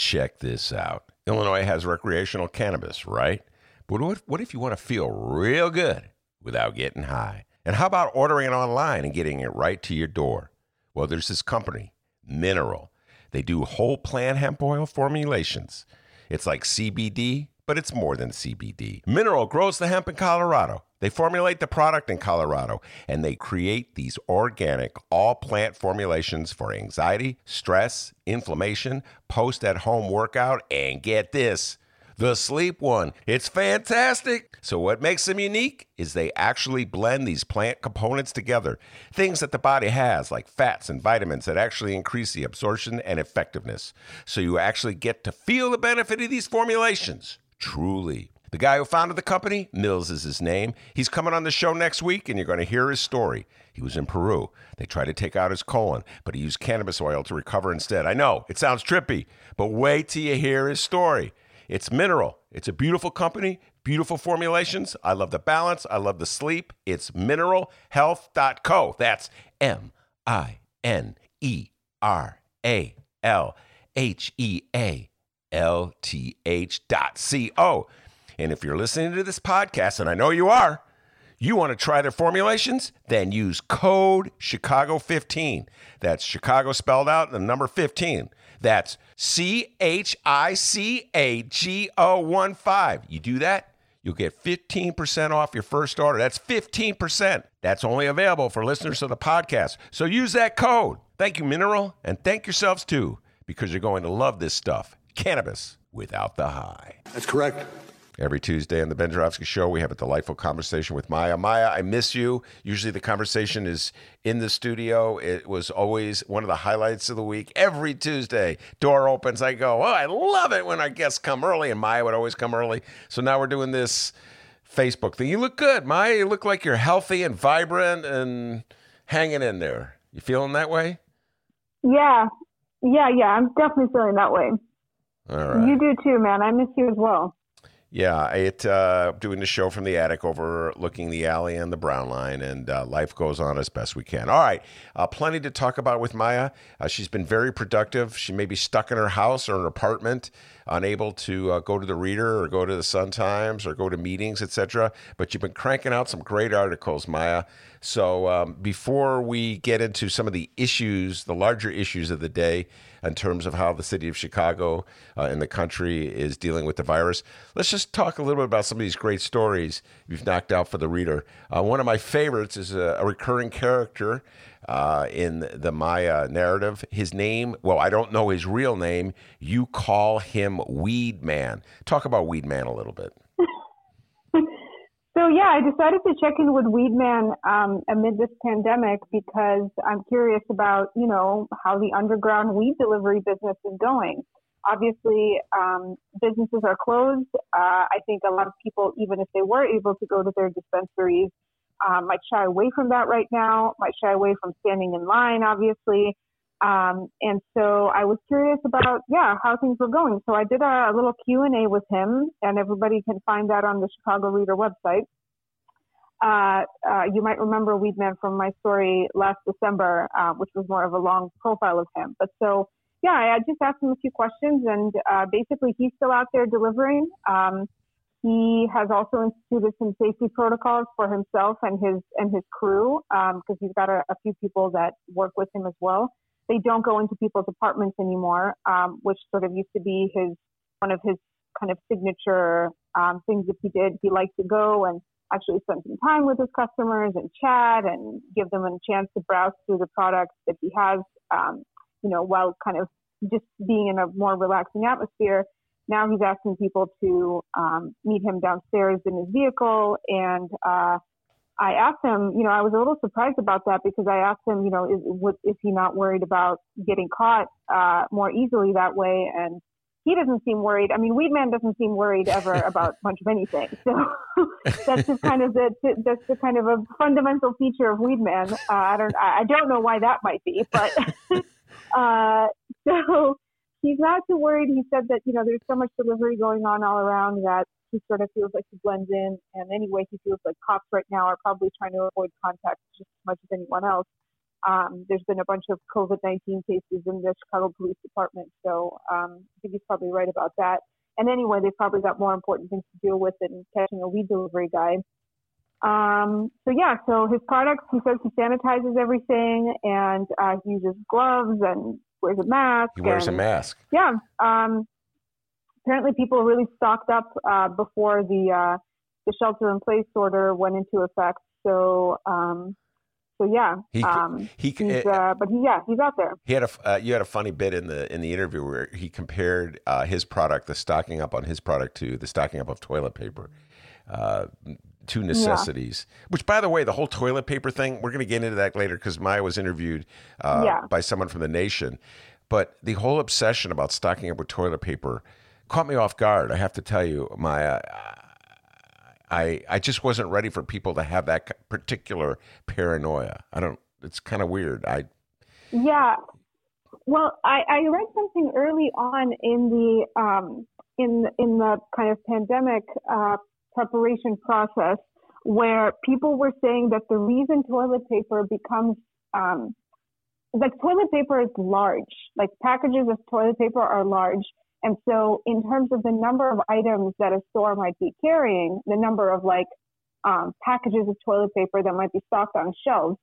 Check this out. Illinois has recreational cannabis, right? But what, what if you want to feel real good without getting high? And how about ordering it online and getting it right to your door? Well, there's this company, Mineral. They do whole plant hemp oil formulations. It's like CBD, but it's more than CBD. Mineral grows the hemp in Colorado. They formulate the product in Colorado and they create these organic, all plant formulations for anxiety, stress, inflammation, post at home workout, and get this the sleep one. It's fantastic. So, what makes them unique is they actually blend these plant components together. Things that the body has, like fats and vitamins, that actually increase the absorption and effectiveness. So, you actually get to feel the benefit of these formulations. Truly. The guy who founded the company, Mills is his name. He's coming on the show next week, and you're going to hear his story. He was in Peru. They tried to take out his colon, but he used cannabis oil to recover instead. I know, it sounds trippy, but wait till you hear his story. It's Mineral. It's a beautiful company, beautiful formulations. I love the balance. I love the sleep. It's mineralhealth.co. That's M I N E R A L H E A L T H dot C O. And if you're listening to this podcast, and I know you are, you want to try their formulations? Then use code Chicago15. That's Chicago spelled out, the number 15. That's C H I C A G O 1 5. You do that, you'll get 15% off your first order. That's 15%. That's only available for listeners of the podcast. So use that code. Thank you, Mineral, and thank yourselves too, because you're going to love this stuff cannabis without the high. That's correct. Every Tuesday on the Ben Joravsky Show, we have a delightful conversation with Maya. Maya, I miss you. Usually the conversation is in the studio. It was always one of the highlights of the week. Every Tuesday, door opens. I go, oh, I love it when our guests come early, and Maya would always come early. So now we're doing this Facebook thing. You look good, Maya. You look like you're healthy and vibrant and hanging in there. You feeling that way? Yeah. Yeah, yeah. I'm definitely feeling that way. All right. You do too, man. I miss you as well. Yeah, it uh, doing the show from the attic, overlooking the alley and the brown line, and uh, life goes on as best we can. All right, uh, plenty to talk about with Maya. Uh, she's been very productive. She may be stuck in her house or an apartment, unable to uh, go to the Reader or go to the Sun Times or go to meetings, etc. But you've been cranking out some great articles, Maya. So um, before we get into some of the issues, the larger issues of the day in terms of how the city of Chicago uh, and the country is dealing with the virus. Let's just talk a little bit about some of these great stories you've knocked out for the reader. Uh, one of my favorites is a, a recurring character uh, in the Maya narrative. His name, well, I don't know his real name. You call him Weed Man. Talk about Weed Man a little bit. So yeah, I decided to check in with Weedman um, amid this pandemic because I'm curious about you know how the underground weed delivery business is going. Obviously, um, businesses are closed. Uh, I think a lot of people, even if they were able to go to their dispensaries, um, might shy away from that right now. Might shy away from standing in line, obviously. Um, and so I was curious about, yeah, how things were going. So I did a, a little Q and A with him, and everybody can find that on the Chicago Reader website. Uh, uh, you might remember Weedman from my story last December, uh, which was more of a long profile of him. But so, yeah, I just asked him a few questions, and uh, basically he's still out there delivering. Um, he has also instituted some safety protocols for himself and his and his crew because um, he's got a, a few people that work with him as well they don't go into people's apartments anymore, um, which sort of used to be his one of his kind of signature um, things that he did. He liked to go and actually spend some time with his customers and chat and give them a chance to browse through the products that he has, um, you know, while kind of just being in a more relaxing atmosphere. Now he's asking people to um, meet him downstairs in his vehicle and uh, I asked him, you know, I was a little surprised about that because I asked him, you know, is, what, is he not worried about getting caught uh, more easily that way? And he doesn't seem worried. I mean, Weedman doesn't seem worried ever about much of anything. So that's just kind of the that's the kind of a fundamental feature of Weedman. Uh, I don't I don't know why that might be, but uh, so he's not too worried. He said that you know there's so much delivery going on all around that he sort of feels like he blends in. And anyway, he feels like cops right now are probably trying to avoid contact just as much as anyone else. Um, there's been a bunch of COVID 19 cases in the Chicago Police Department, so um, I think he's probably right about that. And anyway, they've probably got more important things to deal with than catching a weed delivery guy. Um, so yeah, so his products, he says he sanitizes everything and uh, he uses gloves and wears a mask. He wears and, a mask. Yeah. Um, apparently, people really stocked up uh, before the uh, the shelter-in-place order went into effect. So um, so yeah, he, um, he, he's, uh, but he, yeah, he's out there. He had a uh, you had a funny bit in the in the interview where he compared uh, his product, the stocking up on his product, to the stocking up of toilet paper. Uh, two necessities. Yeah. Which, by the way, the whole toilet paper thing, we're going to get into that later because Maya was interviewed uh, yeah. by someone from the Nation. But the whole obsession about stocking up with toilet paper caught me off guard. I have to tell you, Maya. I I just wasn't ready for people to have that particular paranoia. I don't. It's kind of weird. I. Yeah. Well, I, I read something early on in the um, in in the kind of pandemic uh, preparation process where people were saying that the reason toilet paper becomes um, like toilet paper is large, like packages of toilet paper are large, and so, in terms of the number of items that a store might be carrying, the number of like um, packages of toilet paper that might be stocked on shelves,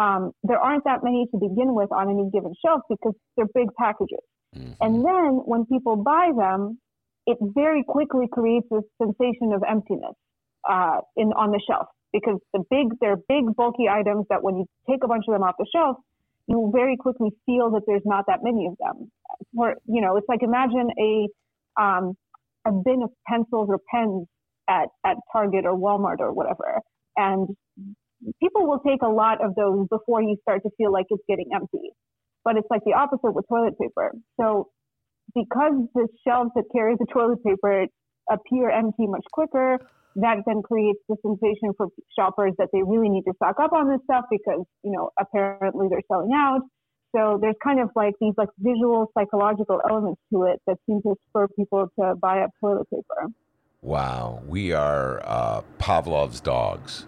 um, there aren't that many to begin with on any given shelf because they're big packages. Mm-hmm. And then when people buy them, it very quickly creates a sensation of emptiness uh, in on the shelf because the big they're big bulky items that when you take a bunch of them off the shelf, you very quickly feel that there's not that many of them. For you know, it's like imagine a um, a bin of pencils or pens at at Target or Walmart or whatever, and people will take a lot of those before you start to feel like it's getting empty. But it's like the opposite with toilet paper. So because the shelves that carry the toilet paper appear empty much quicker, that then creates the sensation for shoppers that they really need to stock up on this stuff because, you know, apparently they're selling out. So there's kind of like these like visual psychological elements to it that seem to spur people to buy up toilet paper. Wow, we are uh, Pavlov's dogs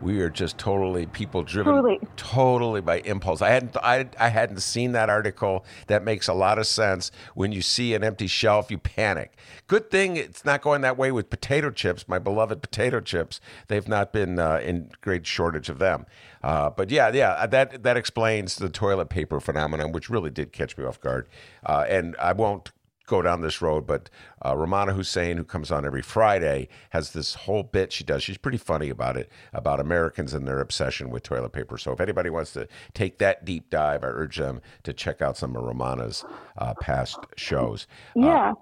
we are just totally people driven totally. totally by impulse. I hadn't I, I hadn't seen that article. That makes a lot of sense. When you see an empty shelf, you panic. Good thing it's not going that way with potato chips. My beloved potato chips. They've not been uh, in great shortage of them. Uh, but yeah, yeah, that that explains the toilet paper phenomenon, which really did catch me off guard. Uh, and I won't go down this road, but uh, Rummana Hussain, who comes on every Friday, has this whole bit she does. She's pretty funny about it, about Americans and their obsession with toilet paper. So if anybody wants to take that deep dive, I urge them to check out some of Rummana's uh, past shows. Uh, yeah.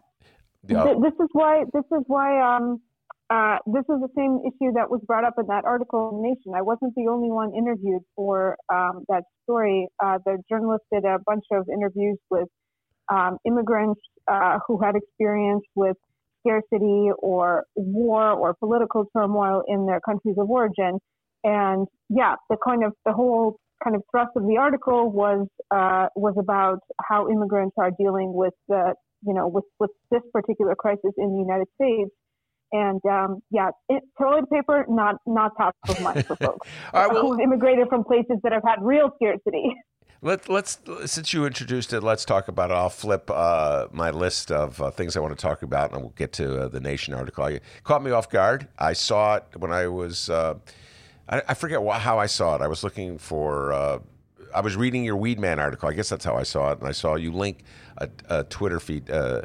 Uh, this is why. This is why. Um, uh, this is the same issue that was brought up in that article in Nation. I wasn't the only one interviewed for um, that story. Uh, the journalist did a bunch of interviews with um, immigrants uh, who had experience with scarcity or war or political turmoil in their countries of origin. And yeah, the kind of the whole kind of thrust of the article was uh, was about how immigrants are dealing with the you know with with this particular crisis in the United States. And um, yeah, it, toilet paper not not top of mind for folks right, well, who've immigrated from places that have had real scarcity. Let, let's since you introduced it, let's talk about it. I'll flip uh, my list of uh, things I want to talk about, and we'll get to uh, the Nation article. It caught me off guard. I saw it when I was uh, I, I, forget how I saw it. I was looking for. Uh, I was reading your Weedman article. I guess that's how I saw it, and I saw you link a, a Twitter feed, uh,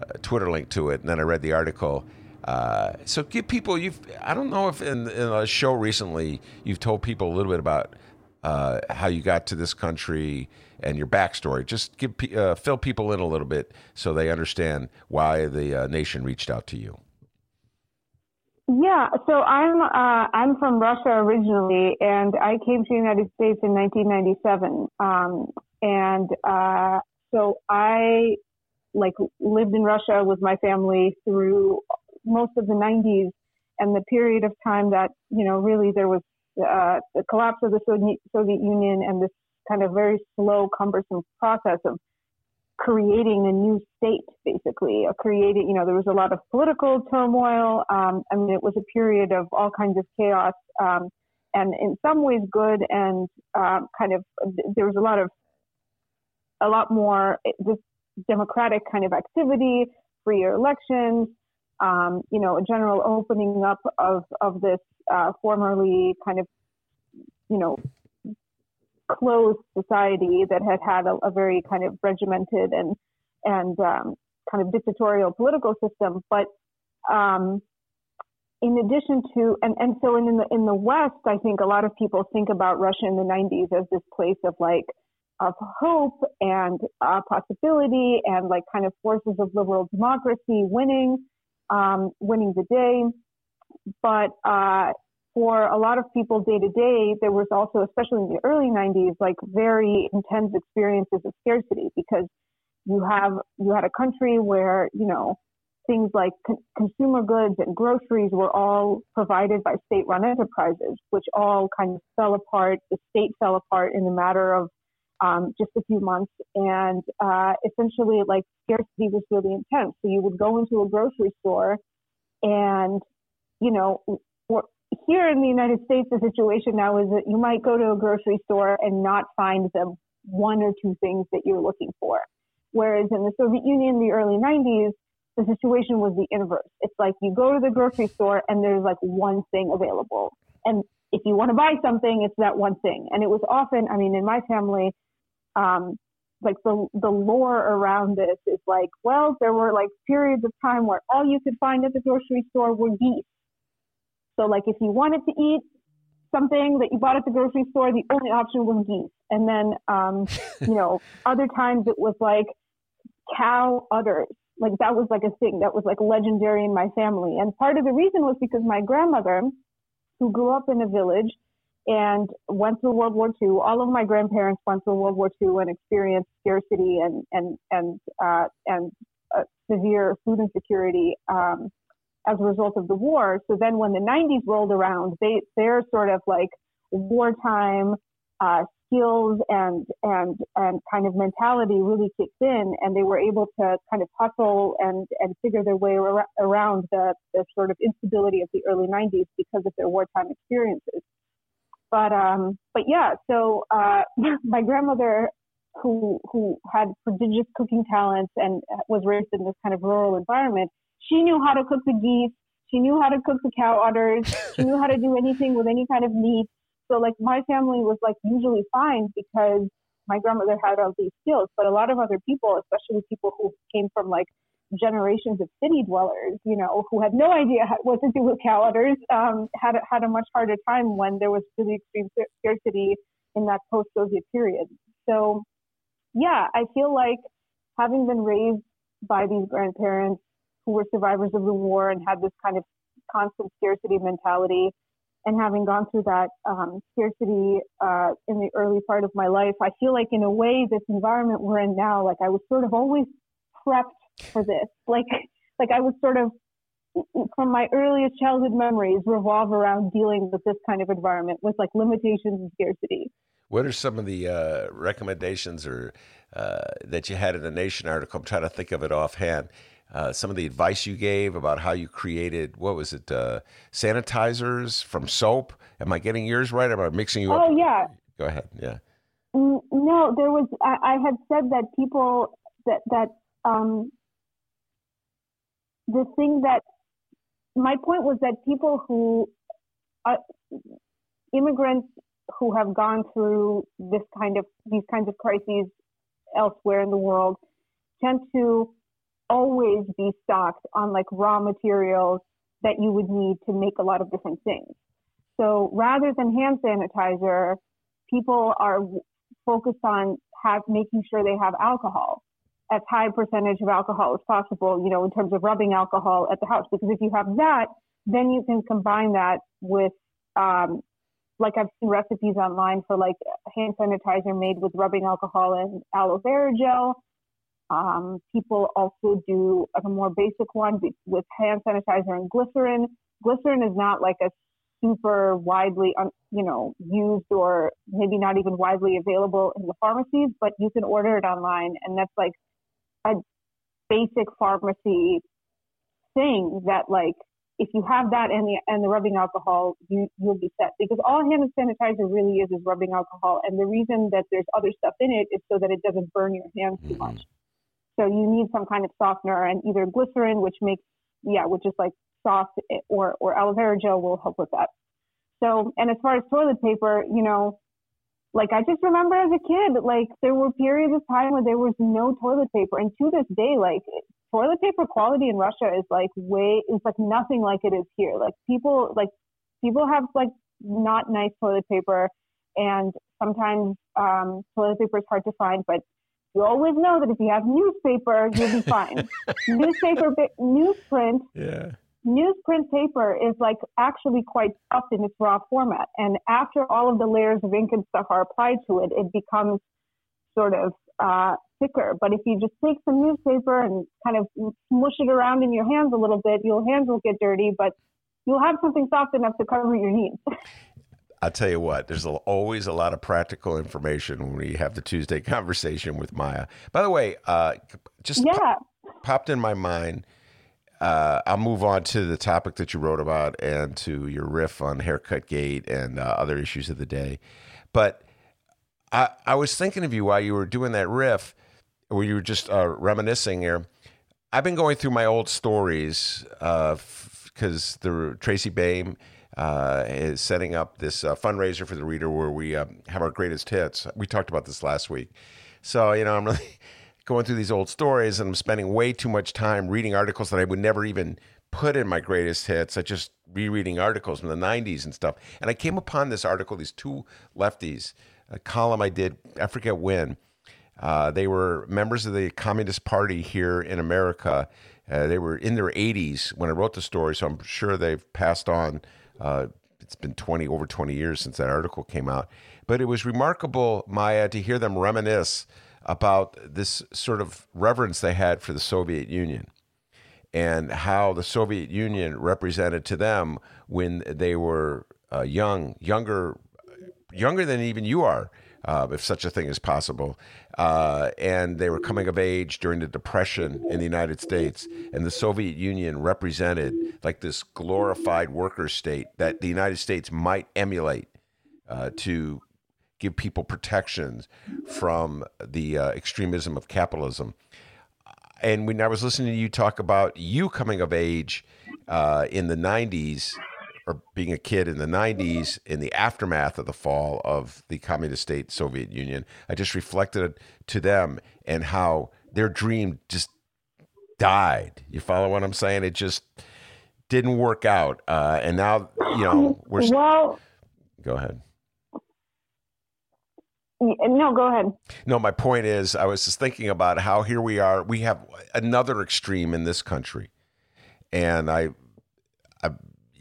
a Twitter link to it, and then I read the article. so give people you've. I don't know if in, in a show recently you've told people a little bit about uh, how you got to this country and your backstory. Just give uh, fill people in a little bit so they understand why the uh, nation reached out to you. Yeah, so I'm uh, I'm from Russia originally, and I came to the United States in 1997. Um, and uh, so I like lived in Russia with my family through most of the 90s and the period of time that you know really there was uh, the collapse of the Soviet Union and this kind of very slow, cumbersome process of creating a new state, basically, creating, you know, there was a lot of political turmoil. Um, I mean, it was a period of all kinds of chaos, um, and in some ways good, and um, kind of there was a lot of a lot more this democratic kind of activity, freer elections, um, you know, a general opening up of of this uh, formerly kind of, you know, closed society that had had a, a very kind of regimented and and um, kind of dictatorial political system. But um, in addition to and, and so in in the in the West, I think a lot of people think about Russia in the 90s as this place of like of hope and uh, possibility and like kind of forces of liberal democracy winning um, winning the day. But uh, for a lot of people day to day, there was also, especially in the early 90s, like very intense experiences of scarcity because you have you had a country where you know things like con- consumer goods and groceries were all provided by state-run enterprises, which all kind of fell apart. The state fell apart in a matter of um, just a few months, and uh, essentially, like scarcity was really intense. So you would go into a grocery store, and you know, here in the United States, the situation now is that you might go to a grocery store and not find the one or two things that you're looking for. Whereas in the Soviet Union in the early 90s, the situation was the inverse. It's like you go to the grocery store and there's like one thing available. And if you want to buy something, it's that one thing. And it was often, I mean, in my family, um, like the the lore around this is like, well, there were like periods of time where all you could find at the grocery store were geese so like if you wanted to eat something that you bought at the grocery store, the only option was geese. And then, um, you know, other times it was like cow udders. Like that was like a thing that was like legendary in my family. And part of the reason was because my grandmother, who grew up in a village and went through World War II, all of my grandparents went through World War II and experienced scarcity and and and uh, and uh, severe food insecurity. Um, as a result of the war. So then when the 90s rolled around, they, their sort of like wartime uh, skills and, and, and kind of mentality really kicked in and they were able to kind of hustle and, and figure their way ar- around the, the sort of instability of the early 90s because of their wartime experiences. But, um, but yeah, so, uh, my grandmother who, who had prodigious cooking talents and was raised in this kind of rural environment, she knew how to cook the geese. She knew how to cook the cow udders. She knew how to do anything with any kind of meat. So like my family was like usually fine because my grandmother had all these skills. But a lot of other people, especially people who came from like generations of city dwellers, you know, who had no idea what to do with cow udders, um, had had a much harder time when there was really extreme scarcity in that post-Soviet period. So, yeah, I feel like having been raised by these grandparents who were survivors of the war and had this kind of constant scarcity mentality. And having gone through that um, scarcity uh, in the early part of my life, I feel like in a way, this environment we're in now, like I was sort of always prepped for this. Like, like I was sort of from my earliest childhood memories revolve around dealing with this kind of environment with like limitations and scarcity. What are some of the uh, recommendations or uh, that you had in the Nation article? I'm trying to think of it offhand uh, some of the advice you gave about how you created what was it uh, sanitizers from soap? Am i getting yours right? Am i mixing you oh, up? Oh yeah. Go ahead. Yeah. No there was I, I, had said that people that that um, the thing that my point was that people who uh, immigrants who have gone through this kind of these kinds of crises elsewhere in the world tend to always be stocked on like raw materials that you would need to make a lot of different things. So rather than hand sanitizer, people are focused on have making sure they have alcohol as high percentage of alcohol as possible, you know, in terms of rubbing alcohol at the house. Because if you have that, then you can combine that with, um, like I've seen recipes online for like hand sanitizer made with rubbing alcohol and aloe vera gel Um, people also do a more basic one with hand sanitizer and glycerin. Glycerin is not like a super widely, you know, used or maybe not even widely available in the pharmacies, but you can order it online, and that's like a basic pharmacy thing that like if you have that and the and the rubbing alcohol, you you'll be set because all hand sanitizer really is is rubbing alcohol, and the reason that there's other stuff in it is so that it doesn't burn your hands too much. So you need some kind of softener, and either glycerin, which makes yeah, which is like soft, or or aloe vera gel will help with that. So, and as far as toilet paper, you know, like I just remember as a kid, like there were periods of time where there was no toilet paper, and to this day, like toilet paper quality in Russia is like way, it's like nothing like it is here. Like people, like people have like not nice toilet paper, and sometimes um, toilet paper is hard to find, but you always know that if you have newspaper, you'll be fine. newspaper, newsprint, yeah newsprint paper is like actually quite tough in its raw format. And after all of the layers of ink and stuff are applied to it, it becomes sort of uh, thicker. But if you just take some newspaper and kind of smush it around in your hands a little bit, your hands will get dirty, but you'll have something soft enough to cover your needs. I'll tell you what, there's always a lot of practical information when we have the Tuesday conversation with Maya. By the way, uh, just yeah. pop, popped in my mind uh, I'll move on to the topic that you wrote about and to your riff on haircut gate and uh, other issues of the day. But I, I was thinking of you while you were doing that riff, where you were just uh, reminiscing here. I've been going through my old stories because uh, the Tracy Baim uh, is setting up this uh, fundraiser for the reader where we have our greatest hits. We talked about this last week. So, you know, I'm really going through these old stories and I'm spending way too much time reading articles that I would never even put in my greatest hits. I just rereading articles from the 90s and stuff. And I came upon this article, these two lefties, a column I did, I forget when. Uh, they were members of the Communist Party here in America. Uh, they were in their 80s when I wrote the story, so I'm sure they've passed on. Uh, it's been 20 over 20 years since that article came out. But it was remarkable, Maya, to hear them reminisce about this sort of reverence they had for the Soviet Union and how the Soviet Union represented to them when they were uh, young, younger, younger than even you are, uh, if such a thing is possible. Uh, and they were coming of age during the Depression in the United States, and the Soviet Union represented like this glorified worker state that the United States might emulate uh, to give people protections from the uh, extremism of capitalism. And when I was listening to you talk about you coming of age uh, in the 90s, or being a kid in the 90s, in the aftermath of the fall of the communist state Soviet Union, I just reflected to them and how their dream just died. You follow what I'm saying? It just didn't work out. Uh, and now, you know, we're. Well, go ahead. No, go ahead. No, my point is, I was just thinking about how here we are. We have another extreme in this country, and I, I,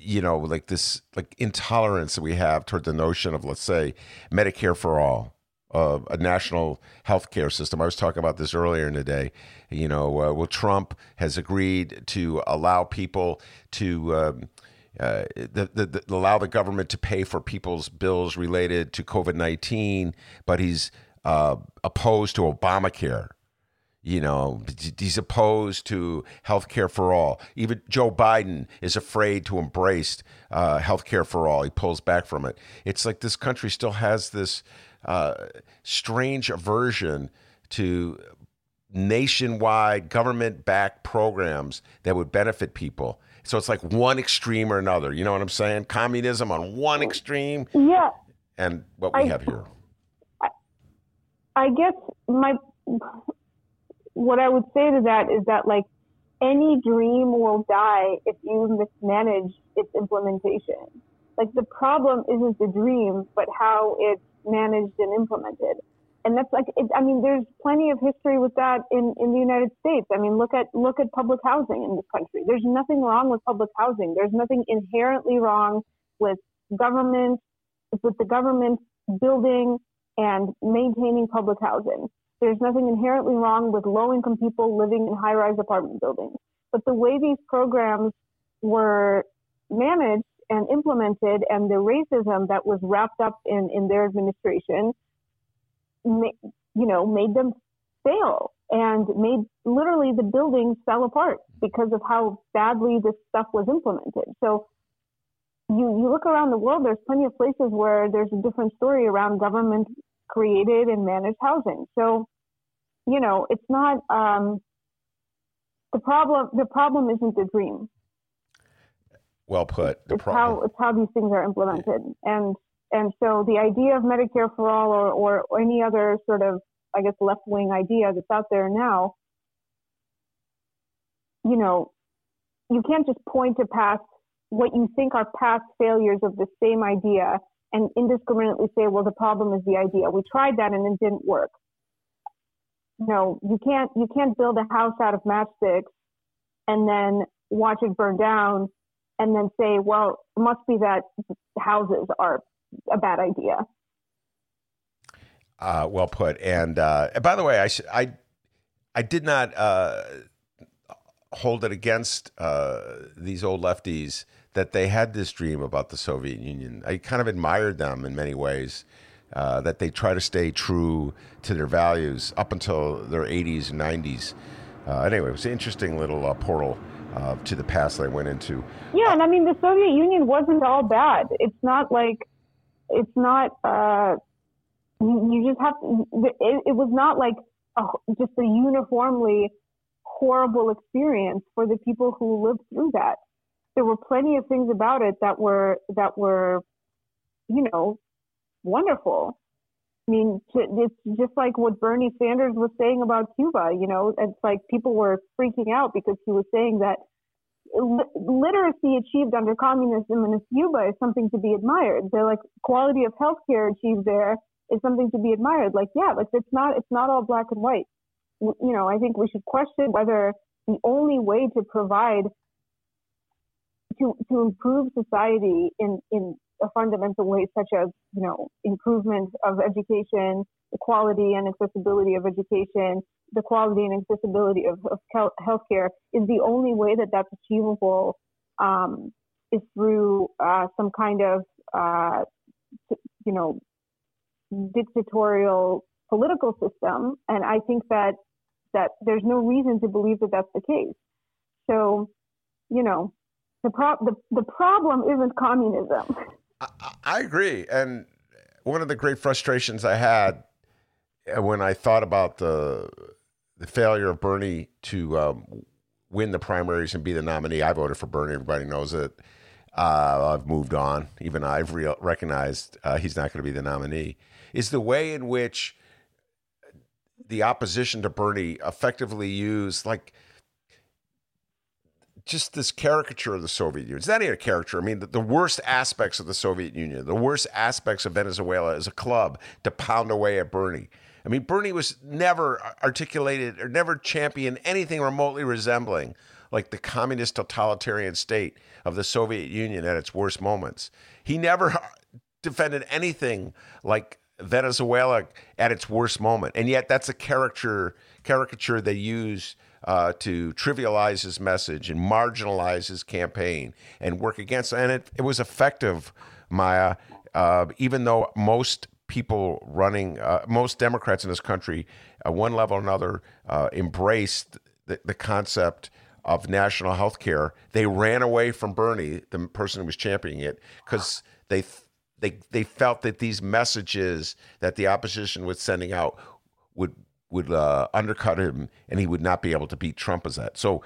you know, like this, like intolerance that we have toward the notion of, let's say, Medicare for all, uh, a national health care system. I was talking about this earlier in the day. You know, uh, well, Trump has agreed to allow people to. Um, uh, the, the, the, allow the government to pay for people's bills related to COVID 19, but he's uh, opposed to Obamacare. You know, he's opposed to health care for all. Even Joe Biden is afraid to embrace uh, health care for all. He pulls back from it. It's like this country still has this uh, strange aversion to nationwide government backed programs that would benefit people. So it's like one extreme or another. You know what I'm saying? Communism on one extreme. Yeah. And what we I, have here. I, I guess my what I would say to that is that like any dream will die if you mismanage its implementation. Like the problem isn't the dream, but how it's managed and implemented and that's like it, I mean, there's plenty of history with that in in the United States. I mean, look at look at public housing in this country. There's nothing wrong with public housing. There's nothing inherently wrong with government with the government building and maintaining public housing. There's nothing inherently wrong with low income people living in high rise apartment buildings. But the way these programs were managed and implemented and the racism that was wrapped up in, in their administration, you know, made them fail and made literally the buildings fell apart because of how badly this stuff was implemented. So you, you look around the world, there's plenty of places where there's a different story around government created and managed housing. So, you know, it's not, um, the problem, the problem isn't the dream. Well put. The it's problem. how, it's how these things are implemented. And, and so the idea of Medicare for all or, or, or any other sort of, I guess, left wing idea that's out there now, you know, you can't just point to past what you think are past failures of the same idea and indiscriminately say, well, the problem is the idea. We tried that and it didn't work. No, you can't, you can't build a house out of matchsticks and then watch it burn down and then say, well, it must be that houses are a bad idea. Uh, well put. And uh, by the way, I, I, I did not uh, hold it against uh, these old lefties that they had this dream about the Soviet Union. I kind of admired them in many ways. Uh, that they try to stay true to their values up until their 80s and 90s. Uh, anyway, it was an interesting little uh, portal uh, to the past that I went into. Yeah, and I mean, the Soviet Union wasn't all bad. It's not like, it's not, uh, you, just have to, it, it was not like a, just a uniformly horrible experience for the people who lived through that there were plenty of things about it that were that were, you know, wonderful. I mean, it's just like what Bernie Sanders was saying about Cuba. You know, it's like people were freaking out because he was saying that literacy achieved under communism in Cuba is something to be admired. The like quality of healthcare achieved there is something to be admired. Like, yeah, like it's not it's not all black and white. You know, I think we should question whether the only way to provide to, to improve society in, in a fundamental way, such as, you know, improvement of education, the quality and accessibility of education, the quality and accessibility of, of healthcare is the only way that that's achievable um, is through uh, some kind of, uh, you know, dictatorial political system. And I think that that there's no reason to believe that that's the case. So, you know, the, pro- the, the problem isn't communism. I, I agree. And one of the great frustrations I had uh, when I thought about the the failure of Bernie to um, win the primaries and be the nominee, I voted for Bernie. Everybody knows it. Uh, I've moved on. Even I've re- recognized uh, he's not going to be the nominee. Is the way in which the opposition to Bernie effectively used like just this caricature of the Soviet Union. It's not even a caricature. I mean, the, the, worst aspects of the Soviet Union, the worst aspects of Venezuela as a club to pound away at Bernie. I mean, Bernie was never articulated or never championed anything remotely resembling like the communist totalitarian state of the Soviet Union at its worst moments. He never defended anything like Venezuela at its worst moment. And yet that's a caricature caricature they use uh, to trivialize his message and marginalize his campaign and work against. And it, it was effective, Maya, uh, even though most people running, uh, most Democrats in this country, at one level or another, uh, embraced the, the concept of national health care. They ran away from Bernie, the person who was championing it, because they they they felt that these messages that the opposition was sending out would would uh, undercut him, and he would not be able to beat Trump as that. So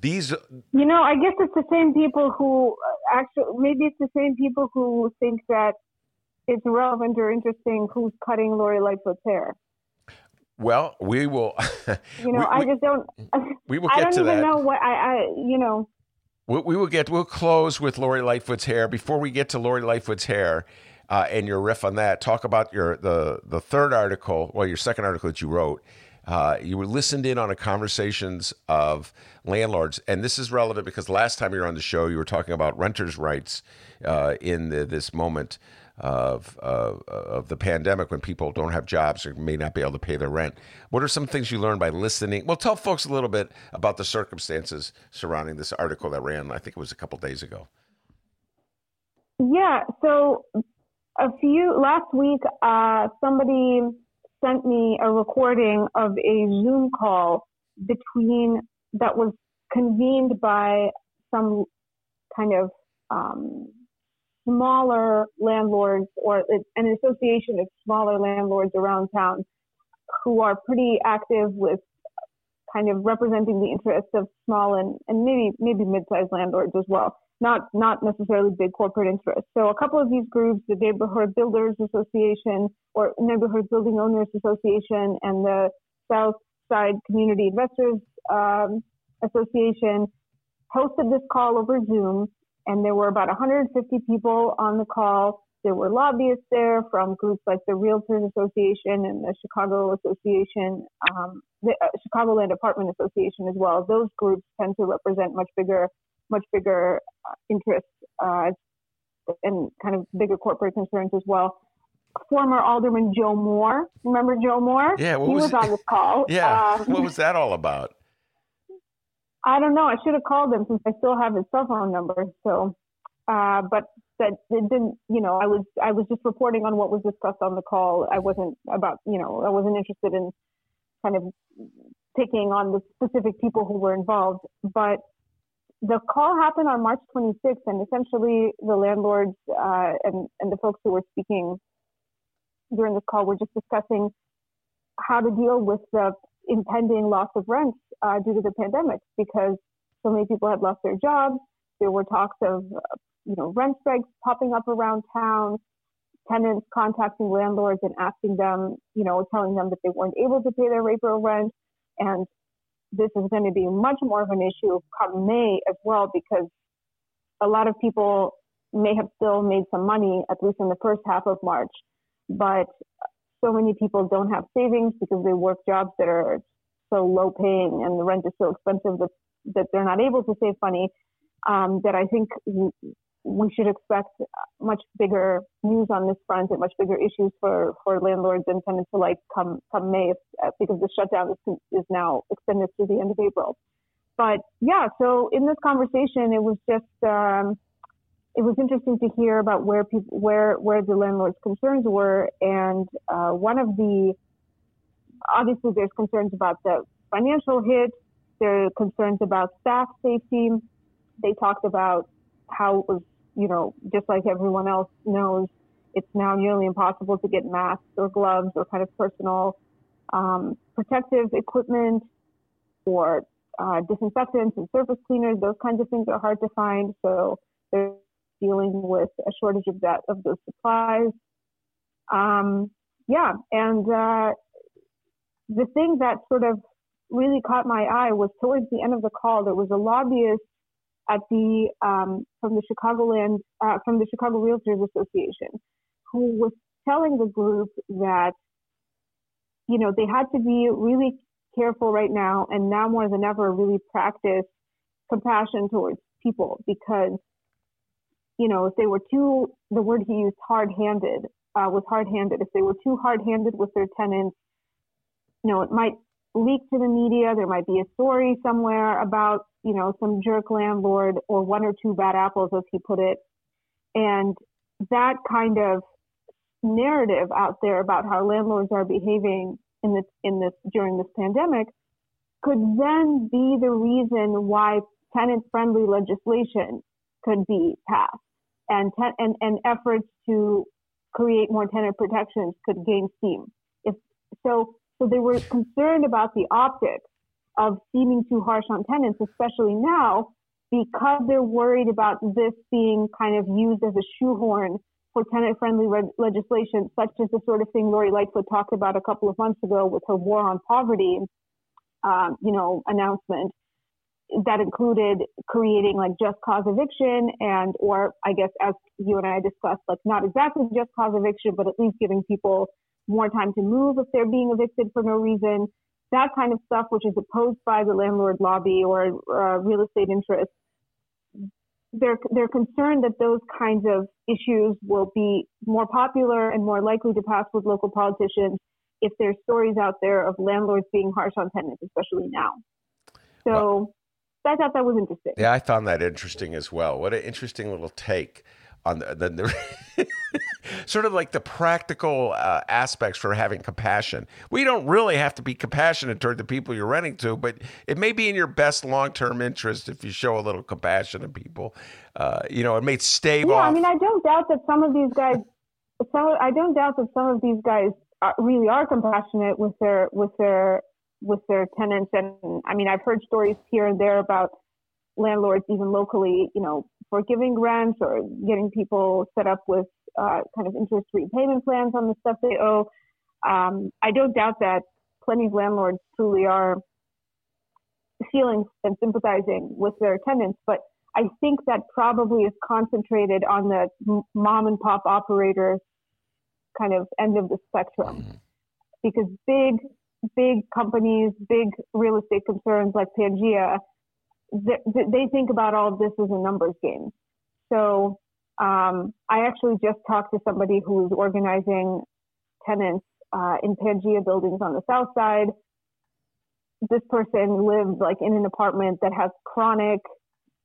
these, you know, I guess it's the same people who uh, actually maybe it's the same people who think that it's relevant or interesting who's cutting Lori Lightfoot's hair. Well, we will. you know, we, I just don't. We will get to I don't to even that. know what I, I you know. We, we will get. We'll close with Lori Lightfoot's hair. Before we get to Lori Lightfoot's hair, uh, and your riff on that. Talk about your the the third article, well, your second article that you wrote. Uh, you were listened in on a conversations of landlords, and this is relevant because last time you were on the show, you were talking about renters' rights uh, in the, this moment of of the pandemic when people don't have jobs or may not be able to pay their rent. What are some things you learned by listening? Well, tell folks a little bit about the circumstances surrounding this article that ran. I think it was a couple days ago. Yeah. So a few last week, uh, somebody sent me a recording of a Zoom call between that was convened by some kind of um, smaller landlords or an association of smaller landlords around town who are pretty active with kind of representing the interests of small and, and maybe maybe mid-sized landlords as well, not not necessarily big corporate interests. So a couple of these groups, the Neighborhood Builders Association or Neighborhood Building Owners Association and the South Side Community Investors um, Association, hosted this call over Zoom and there were about 150 people on the call. There were lobbyists there from groups like the Realtors Association and the Chicago Association, um, the uh, Chicagoland Apartment Association as well. Those groups tend to represent much bigger, much bigger uh, interests uh, and kind of bigger corporate concerns as well. Former Alderman Joe Moore, remember Joe Moore? Yeah, he was, was on this call. Yeah, um, what was that all about? I don't know. I should have called him since I still have his cell phone number. So, uh, but that it didn't. You know, I was I was just reporting on what was discussed on the call. I wasn't about. You know, I wasn't interested in kind of picking on the specific people who were involved. But the call happened on March 26th, and essentially the landlords uh, and and the folks who were speaking during this call were just discussing how to deal with the impending loss of rent uh, due to the pandemic because so many people had lost their jobs. There were talks of, you know, rent strikes popping up around town, tenants contacting landlords and asking them, you know, telling them that they weren't able to pay their April rent. And this is going to be much more of an issue come May as well because a lot of people may have still made some money, at least in the first half of March, but so many people don't have savings because they work jobs that are so low paying and the rent is so expensive that, that they're not able to save money, um, that I think we should expect much bigger news on this front and much bigger issues for, for landlords and tenants alike come, come May uh, because the shutdown is, is now extended to the end of April. But yeah, so in this conversation, it was just, um, it was interesting to hear about where people, where, where the landlord's concerns were. And, uh, one of the, obviously there's concerns about the financial hit. There are concerns about staff safety. They talked about how it was, you know, just like everyone else knows, it's now nearly impossible to get masks or gloves or kind of personal um, protective equipment or uh, disinfectants and surface cleaners. Those kinds of things are hard to find. So they're dealing with a shortage of that of those supplies. Um, yeah, and uh, the thing that sort of really caught my eye was towards the end of the call, there was a lobbyist at the um, from the Chicagoland uh, from the Chicago Realtors Association who was telling the group that you know they had to be really careful right now and now more than ever really practice compassion towards people because you know if they were too the word he used hard-handed uh, was hard-handed. If they were too hard-handed with their tenants you know, it might leak to the media. There might be a story somewhere about, you know, some jerk landlord or one or two bad apples, as he put it. And that kind of narrative out there about how landlords are behaving in this, in this, during this pandemic could then be the reason why tenant friendly legislation could be passed and, and, and efforts to create more tenant protections could gain steam. If so, so they were concerned about the optics of seeming too harsh on tenants, especially now, because they're worried about this being kind of used as a shoehorn for tenant-friendly re- legislation, such as the sort of thing Lori Lightfoot talked about a couple of months ago with her war on poverty, um, you know, announcement that included creating like just cause eviction and, or I guess as you and I discussed, like not exactly just cause eviction, but at least giving people more time to move if they're being evicted for no reason, that kind of stuff, which is opposed by the landlord lobby or uh, real estate interests. they're they're concerned that those kinds of issues will be more popular and more likely to pass with local politicians if there's stories out there of landlords being harsh on tenants, especially now. So well, I thought that was interesting. Yeah, I found that interesting as well. What an interesting little take on the, the, the sort of like the practical uh, aspects for having compassion. We don't really have to be compassionate toward the people you're renting to, but it may be in your best long term interest if you show a little compassion to people. Uh, you know, it may stave yeah, off. I mean, I don't doubt that some of these guys. Some, I don't doubt that some of these guys are, really are compassionate with their with their with their tenants, and I mean, I've heard stories here and there about landlords, even locally, you know, forgiving grants or getting people set up with uh, kind of interest repayment plans on the stuff they owe. Um, I don't doubt that plenty of landlords truly are feeling and sympathizing with their tenants, but I think that probably is concentrated on the mom and pop operators kind of end of the spectrum mm-hmm. because big, big companies, big real estate concerns like Pangea they think about all of this as a numbers game. So um, I actually just talked to somebody who's organizing tenants uh, in Pangea buildings on the south side. This person lives like in an apartment that has chronic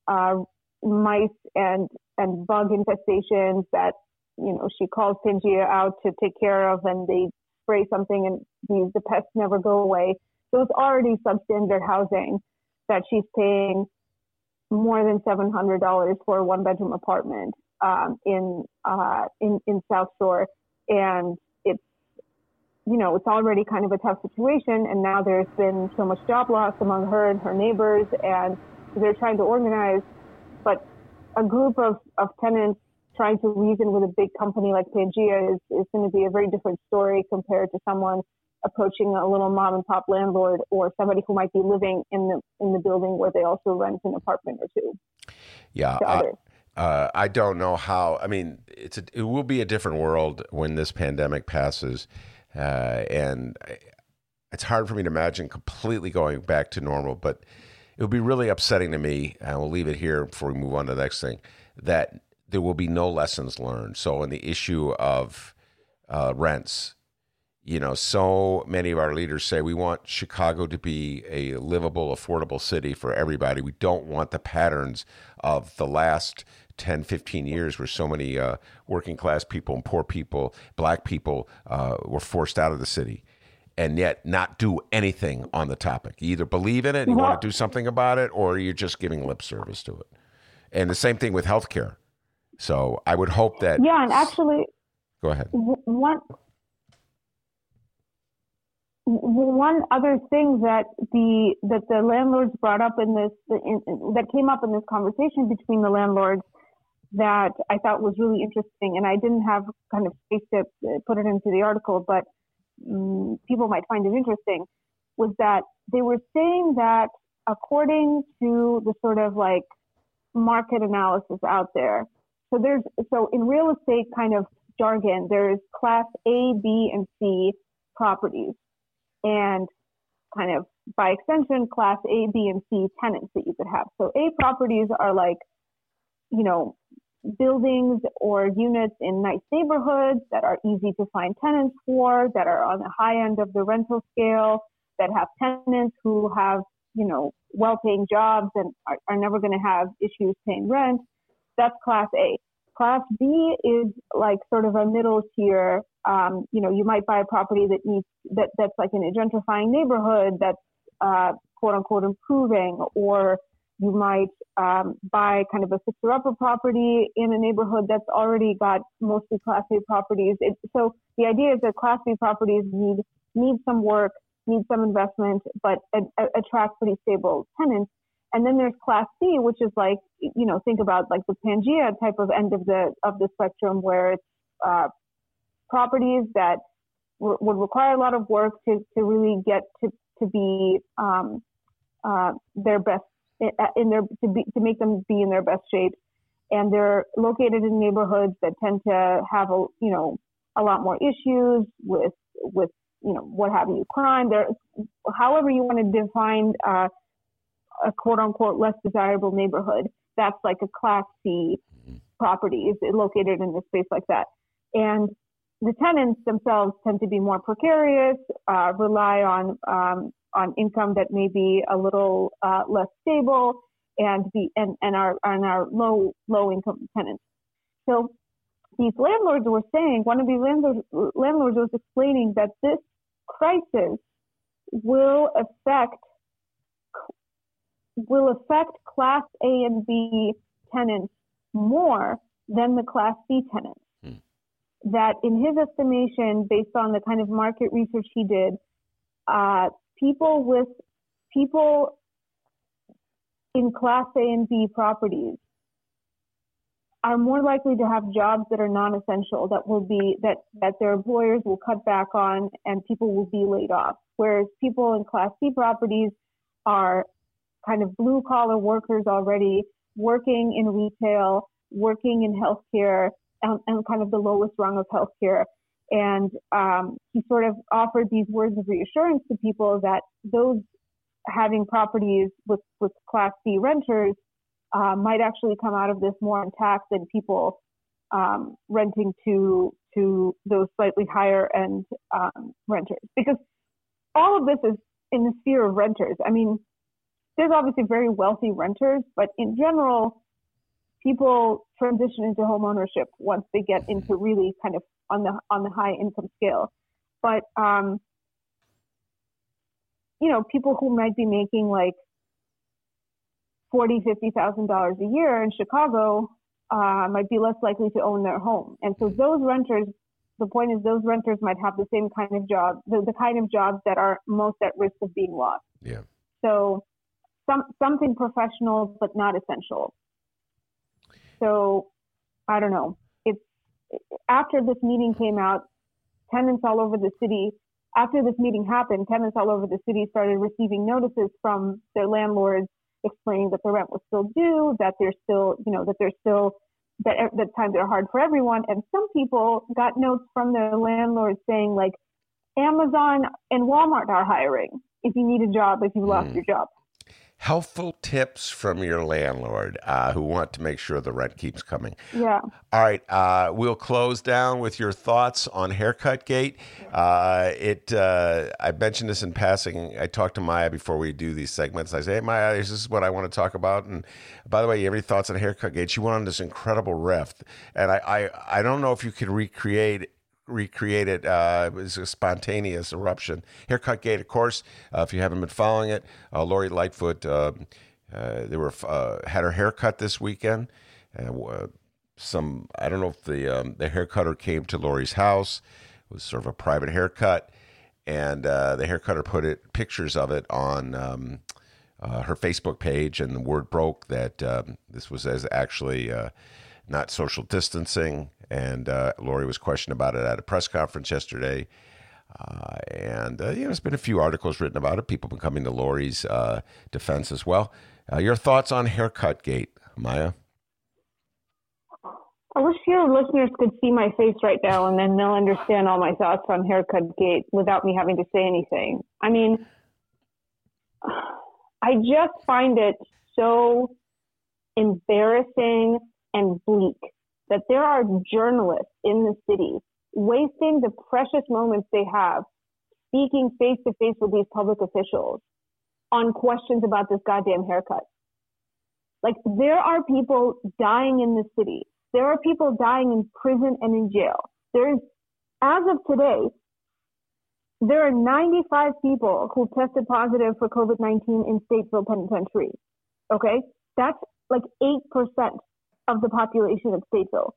uh, mice and and bug infestations that you know she calls Pangea out to take care of, and they spray something, and these the pests never go away. So it's already substandard housing that she's paying more than seven hundred dollars for a one bedroom apartment um, in uh, in in South Shore, and it's you know it's already kind of a tough situation, and now there's been so much job loss among her and her neighbors, and they're trying to organize, but a group of, of tenants trying to reason with a big company like Pangea is, is going to be a very different story compared to someone approaching a little mom and pop landlord or somebody who might be living in the in the building where they also rent an apartment or two. Yeah. Uh, uh, I don't know how. I mean, it's a, it will be a different world when this pandemic passes, uh, and it's hard for me to imagine completely going back to normal. But it would be really upsetting to me, and we'll leave it here before we move on to the next thing. That there will be no lessons learned. So, in the issue of uh, rents, you know, so many of our leaders say we want Chicago to be a livable, affordable city for everybody. We don't want the patterns of the last 10, 15 years where so many uh, working class people and poor people, black people, uh, were forced out of the city and yet not do anything on the topic. You either believe in it and you want to do something about it, or you're just giving lip service to it. And the same thing with healthcare. So I would hope that. Yeah, and actually. Go ahead. One one other thing that the that the landlords brought up in this in, that came up in this conversation between the landlords that I thought was really interesting, and I didn't have kind of space to put it into the article, but um, people might find it interesting, was that they were saying that according to the sort of like market analysis out there, so there's so in real estate kind of jargon, there's class A, B, and C properties and kind of by extension, class A, B, and C tenants that you could have. So A properties are like, you know, buildings or units in nice neighborhoods that are easy to find tenants for, that are on the high end of the rental scale, that have tenants who have, you know, well-paying jobs and are, are never going to have issues paying rent. That's class A. Class B is like sort of a middle tier um, you know, you might buy a property that needs that that's like in a gentrifying neighborhood that's uh, quote unquote improving, or you might um, buy kind of a fixer upper property in a neighborhood that's already got mostly Class A properties. It, so the idea is that Class B properties need need some work, need some investment, but a, a, attract pretty stable tenants. And then there's Class C, which is like you know think about like the Pangea type of end of the of the spectrum where it's uh, properties that w- would require a lot of work to, to really get to, to be um, uh, their best in their to be to make them be in their best shape, and they're located in neighborhoods that tend to have a you know a lot more issues with with you know what have you crime. There, however you want to define uh, a quote unquote less desirable neighborhood. that's like a Class C Mhm. property is located in a space like that. And the tenants themselves tend to be more precarious, uh, rely on um, on income that may be a little uh, less stable, and be and, and are and low low income tenants. So these landlords were saying, one of these landlords landlords was explaining that this crisis will affect will affect Class A and B tenants more than the Class C tenants. That, in his estimation, based on the kind of market research he did, uh, people with people in Class A and B properties are more likely to have jobs that are non-essential that will be that that their employers will cut back on and people will be laid off. Whereas people in class C properties are kind of blue collar workers already working in retail working in healthcare and, and kind of the lowest rung of healthcare and um, he sort of offered these words of reassurance to people that those having properties with, with class C renters uh, might actually come out of this more intact than people um, renting to to those slightly higher end um, renters. Because all of this is in the sphere of renters. I mean, there's obviously very wealthy renters, but in general, people transition into home ownership once they get into really kind of on the on the high income scale. But um, you know, people who might be making like forty, fifty thousand dollars a year in Chicago uh, might be less likely to own their home. And so those renters, the point is, those renters might have the same kind of job, the, the kind of jobs that are most at risk of being lost. Yeah. So some something professional but not essential. So I don't know. It's after this meeting came out, tenants all over the city. After this meeting happened, tenants all over the city started receiving notices from their landlords explaining that the rent was still due, that they're still, you know, that they're still that that times are hard for everyone. And some people got notes from their landlords saying like, Amazon and Walmart are hiring if you need a job, if you lost Mm. your job. Helpful tips from your landlord uh, who want to make sure the rent keeps coming. Yeah. All right, uh, we'll close down with your thoughts on Haircut Gate. Uh, it, uh, I mentioned this in passing. I talked to Maya before we do these segments. I say, "Hey, Maya, this is what I want to talk about." And by the way, you have any thoughts on Haircut Gate? She went on this incredible riff, and I, I, I don't know if you can recreate recreate it. Uh, it was a spontaneous eruption. Haircut Gate, of course. Uh, if you haven't been following it, uh, Lori Lightfoot. Uh, uh, they were uh, had her haircut this weekend. Uh, some I don't know if the um, the haircutter came to Lori's house. It was sort of a private haircut, and the haircutter put it pictures of it on um, her Facebook page, and the word broke that um, this was as actually not social distancing. And uh, Lori was questioned about it at a press conference yesterday. Uh, and uh, you know, there's been a few articles written about it. People have been coming to Lori's uh, defense as well. Uh, your thoughts on haircut gate, Maya? I wish your listeners could see my face right now and then they'll understand all my thoughts on haircut gate without me having to say anything. I mean, I just find it so embarrassing and bleak that there are journalists in the city wasting the precious moments they have speaking face to face with these public officials on questions about this goddamn haircut. Like there are people dying in the city. There are people dying in prison and in jail. There's, as of today, there are 95 people who tested positive for COVID-19 in Stateville Penitentiary. Okay? That's like 8% of the population of Stateville.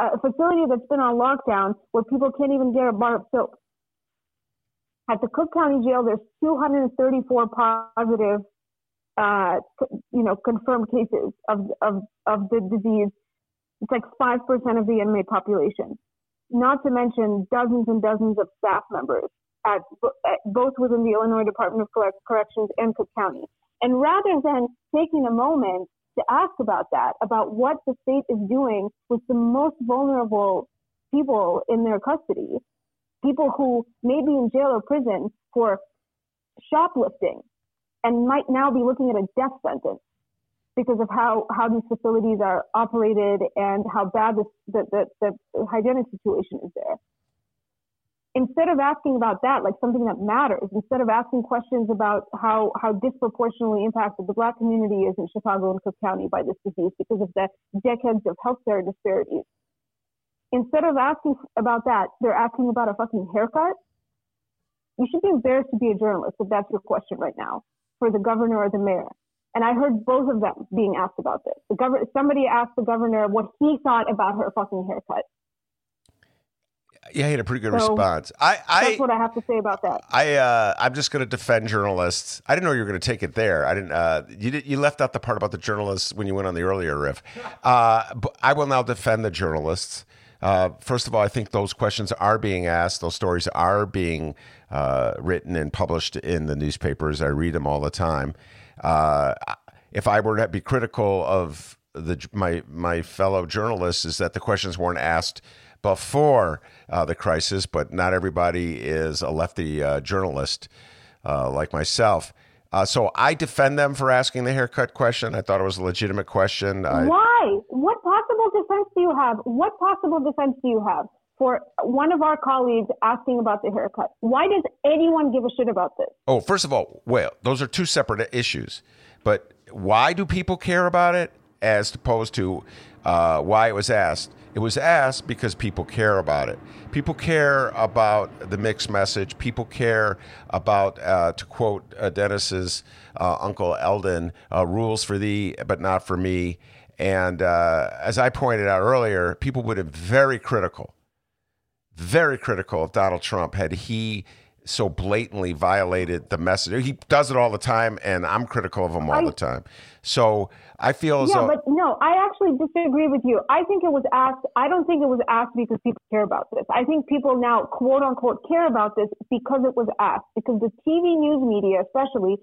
A facility that's been on lockdown where people can't even get a bar of soap. At the Cook County Jail, there's 234 positive, uh, you know, confirmed cases of, of, of the disease. It's like 5% of the inmate population. Not to mention dozens and dozens of staff members at, at both within the Illinois Department of Corrections and Cook County. And rather than taking a moment to ask about that, about what the state is doing with the most vulnerable people in their custody, people who may be in jail or prison for shoplifting and might now be looking at a death sentence. because of how, how these facilities are operated and how bad the, the, the, the hygienic situation is there. Instead of asking about that, like something that matters, instead of asking questions about how, how disproportionately impacted the black community is in Chicago and Cook County by this disease because of the decades of healthcare disparities, instead of asking about that, they're asking about a fucking haircut. You should be embarrassed to be a journalist if that's your question right now for the governor or the mayor. And I heard both of them being asked about this. The governor, somebody asked the governor what he thought about her fucking haircut. Yeah, he had a pretty good so, response. I, I, that's what I have to say about that. I, uh, I'm just going to defend journalists. I didn't know you were going to take it there. I didn't. Uh, you did, you left out the part about the journalists when you went on the earlier riff. Uh, but I will now defend the journalists. Uh, first of all, I think those questions are being asked. Those stories are being uh, written and published in the newspapers. I read them all the time. Uh, if I were to be critical of the my my fellow journalists, is that the questions weren't asked before uh, the crisis, but not everybody is a lefty uh, journalist like myself. Uh, so I defend them for asking the haircut question. I thought it was a legitimate question. I, Why? What possible defense do you have? What possible defense do you have for one of our colleagues asking about the haircut? Why does anyone give a shit about this? Oh, first of all, well, those are two separate issues. But why do people care about it as opposed to uh, why it was asked? It was asked because people care about it. People care about the mixed message. People care about, uh, to quote uh, Dennis's uh, Uncle Eldon, uh, rules for thee, but not for me. And uh, as I pointed out earlier, people would have been very critical, very critical of Donald Trump had he so blatantly violated the message. He does it all the time, and I'm critical of him all the time. So I feel as yeah, though. but no, I actually disagree with you. I think it was asked. I don't think it was asked because people care about this. I think people now, quote unquote, care about this because it was asked. Because the TV news media, especially,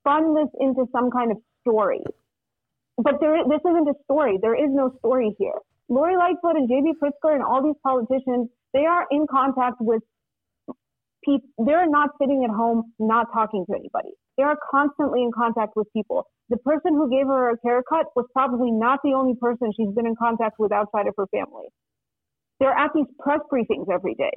spun this into some kind of story. But there, this isn't a story. There is no story here. Lori Lightfoot and J.B. Pritzker and all these politicians, they are in contact with people, they're not sitting at home not talking to anybody. They are constantly in contact with people. The person who gave her a haircut was probably not the only person she's been in contact with outside of her family. They're at these press briefings every day.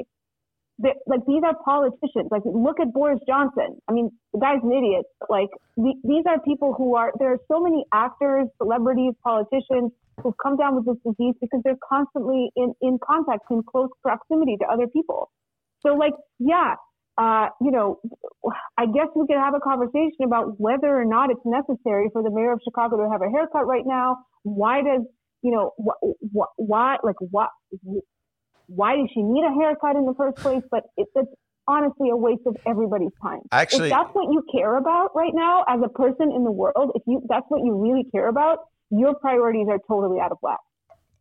They're, like these are politicians. Like look at Boris Johnson. I mean, the guy's an idiot. Like the, these are people who are. There are so many actors, celebrities, politicians who've come down with this disease because they're constantly in in contact, in close proximity to other people. So like, yeah, uh, you know, I guess we could have a conversation about whether or not it's necessary for the mayor of Chicago to have a haircut right now. Why does, you know, wh- wh- why, like, what, why does she need a haircut in the first place? But it, it's honestly a waste of everybody's time. Actually, if that's what you care about right now as a person in the world, if you, that's what you really care about, your priorities are totally out of whack.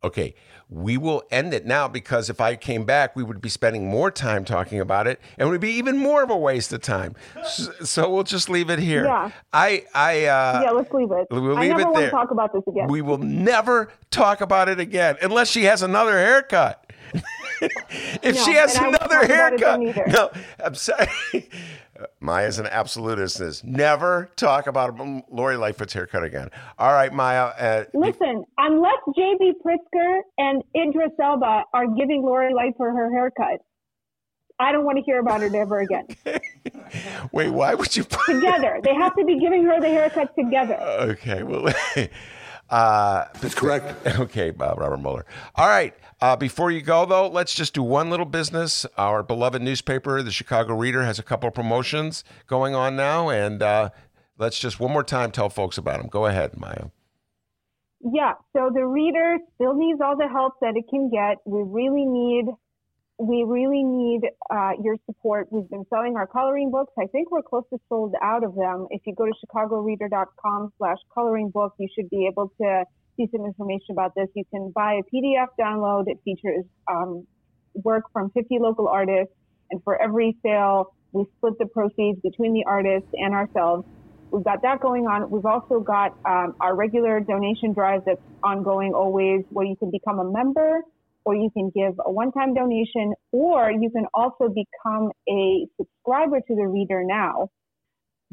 Okay, we will end it now because if I came back, we would be spending more time talking about it, and it would be even more of a waste of time. So, we'll just leave it here. Yeah. I, I, uh, yeah, let's leave it. We'll leave I never it want there. to talk about this again. We will never talk about it again unless she has another haircut. if no, she has another haircut, no, I'm sorry. Maya's an absolutist. Is never talk about Lori Lightfoot's haircut again. All right, Maya. Uh, Listen, unless J.B. Pritzker and Idris Elba are giving Lori Lightfoot her haircut, I don't want to hear about it ever again. Wait, why would you? Put together, they have to be giving her the haircut together. Okay, well. Uh, That's correct. Okay, uh, Robert Mueller. All right. Uh, before you go, though, let's just do one little business. Our beloved newspaper, the Chicago Reader, has a couple of promotions going on now, and uh, let's just one more time tell folks about them. Go ahead, Maya. Yeah. So the Reader still needs all the help that it can get. We really need we really need uh, your support. We've been selling our coloring books. I think we're close to sold out of them. If you go to chicagoreader.com slash coloring book, you should be able to see some information about this. You can buy a PDF download. It features um, work from 50 local artists. And for every sale, we split the proceeds between the artists and ourselves. We've got that going on. We've also got um, our regular donation drive that's ongoing always where you can become a member or you can give a one-time donation, or you can also become a subscriber to the Reader now.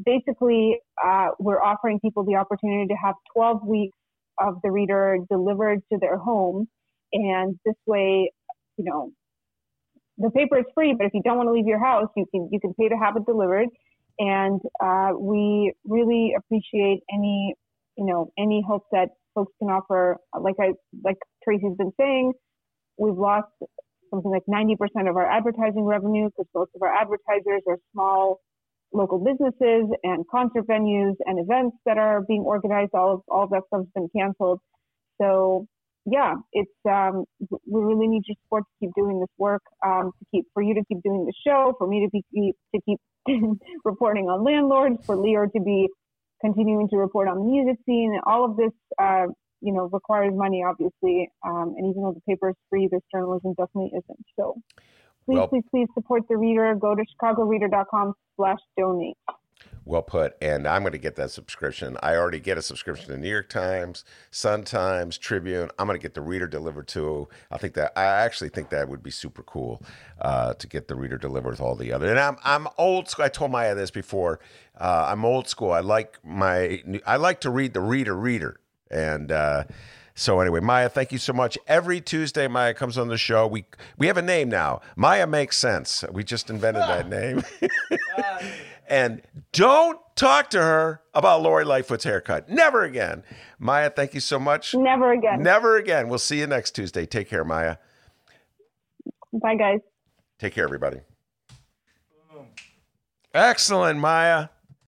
basically, uh, we're offering people the opportunity to have 12 weeks of the reader delivered to their home. And this way, you know, the paper is free, but if you don't want to leave your house, you can you can pay to have it delivered. And uh, we really appreciate any you know any help that folks can offer. Like I like Tracy's been saying, we've lost something like 90% of our advertising revenue because most of our advertisers are small local businesses and concert venues and events that are being organized. All of, all of that stuff's been canceled. So yeah, it's um, we really need your support to keep doing this work, um, to keep for you to keep doing the show, for me to be to keep reporting on landlords, for Leor to be continuing to report on the music scene. And all of this, uh, you know, requires money, obviously. Um, and even though the paper is free, this journalism definitely isn't. So please, well, please, please support the reader. Go to chicagoreader.com slash donate. Well put. And I'm going to get that subscription. I already get a subscription to New York Times, Sun Times, Tribune. I'm going to get the reader delivered too. I think that I actually think that would be super cool uh, to get the reader delivered with all the other. And I'm I'm old school. I told Maya this before. Uh, I'm old school. I like my I like to read the reader reader. And uh, so anyway, Maya, thank you so much. Every Tuesday, Maya comes on the show. We we have a name now. Maya makes sense. We just invented that name. and don't talk to her about Lori Lightfoot's haircut. Never again. Maya, thank you so much. Never again. Never again. We'll see you next Tuesday. Take care, Maya. Bye, guys. Take care, everybody. Excellent, Maya.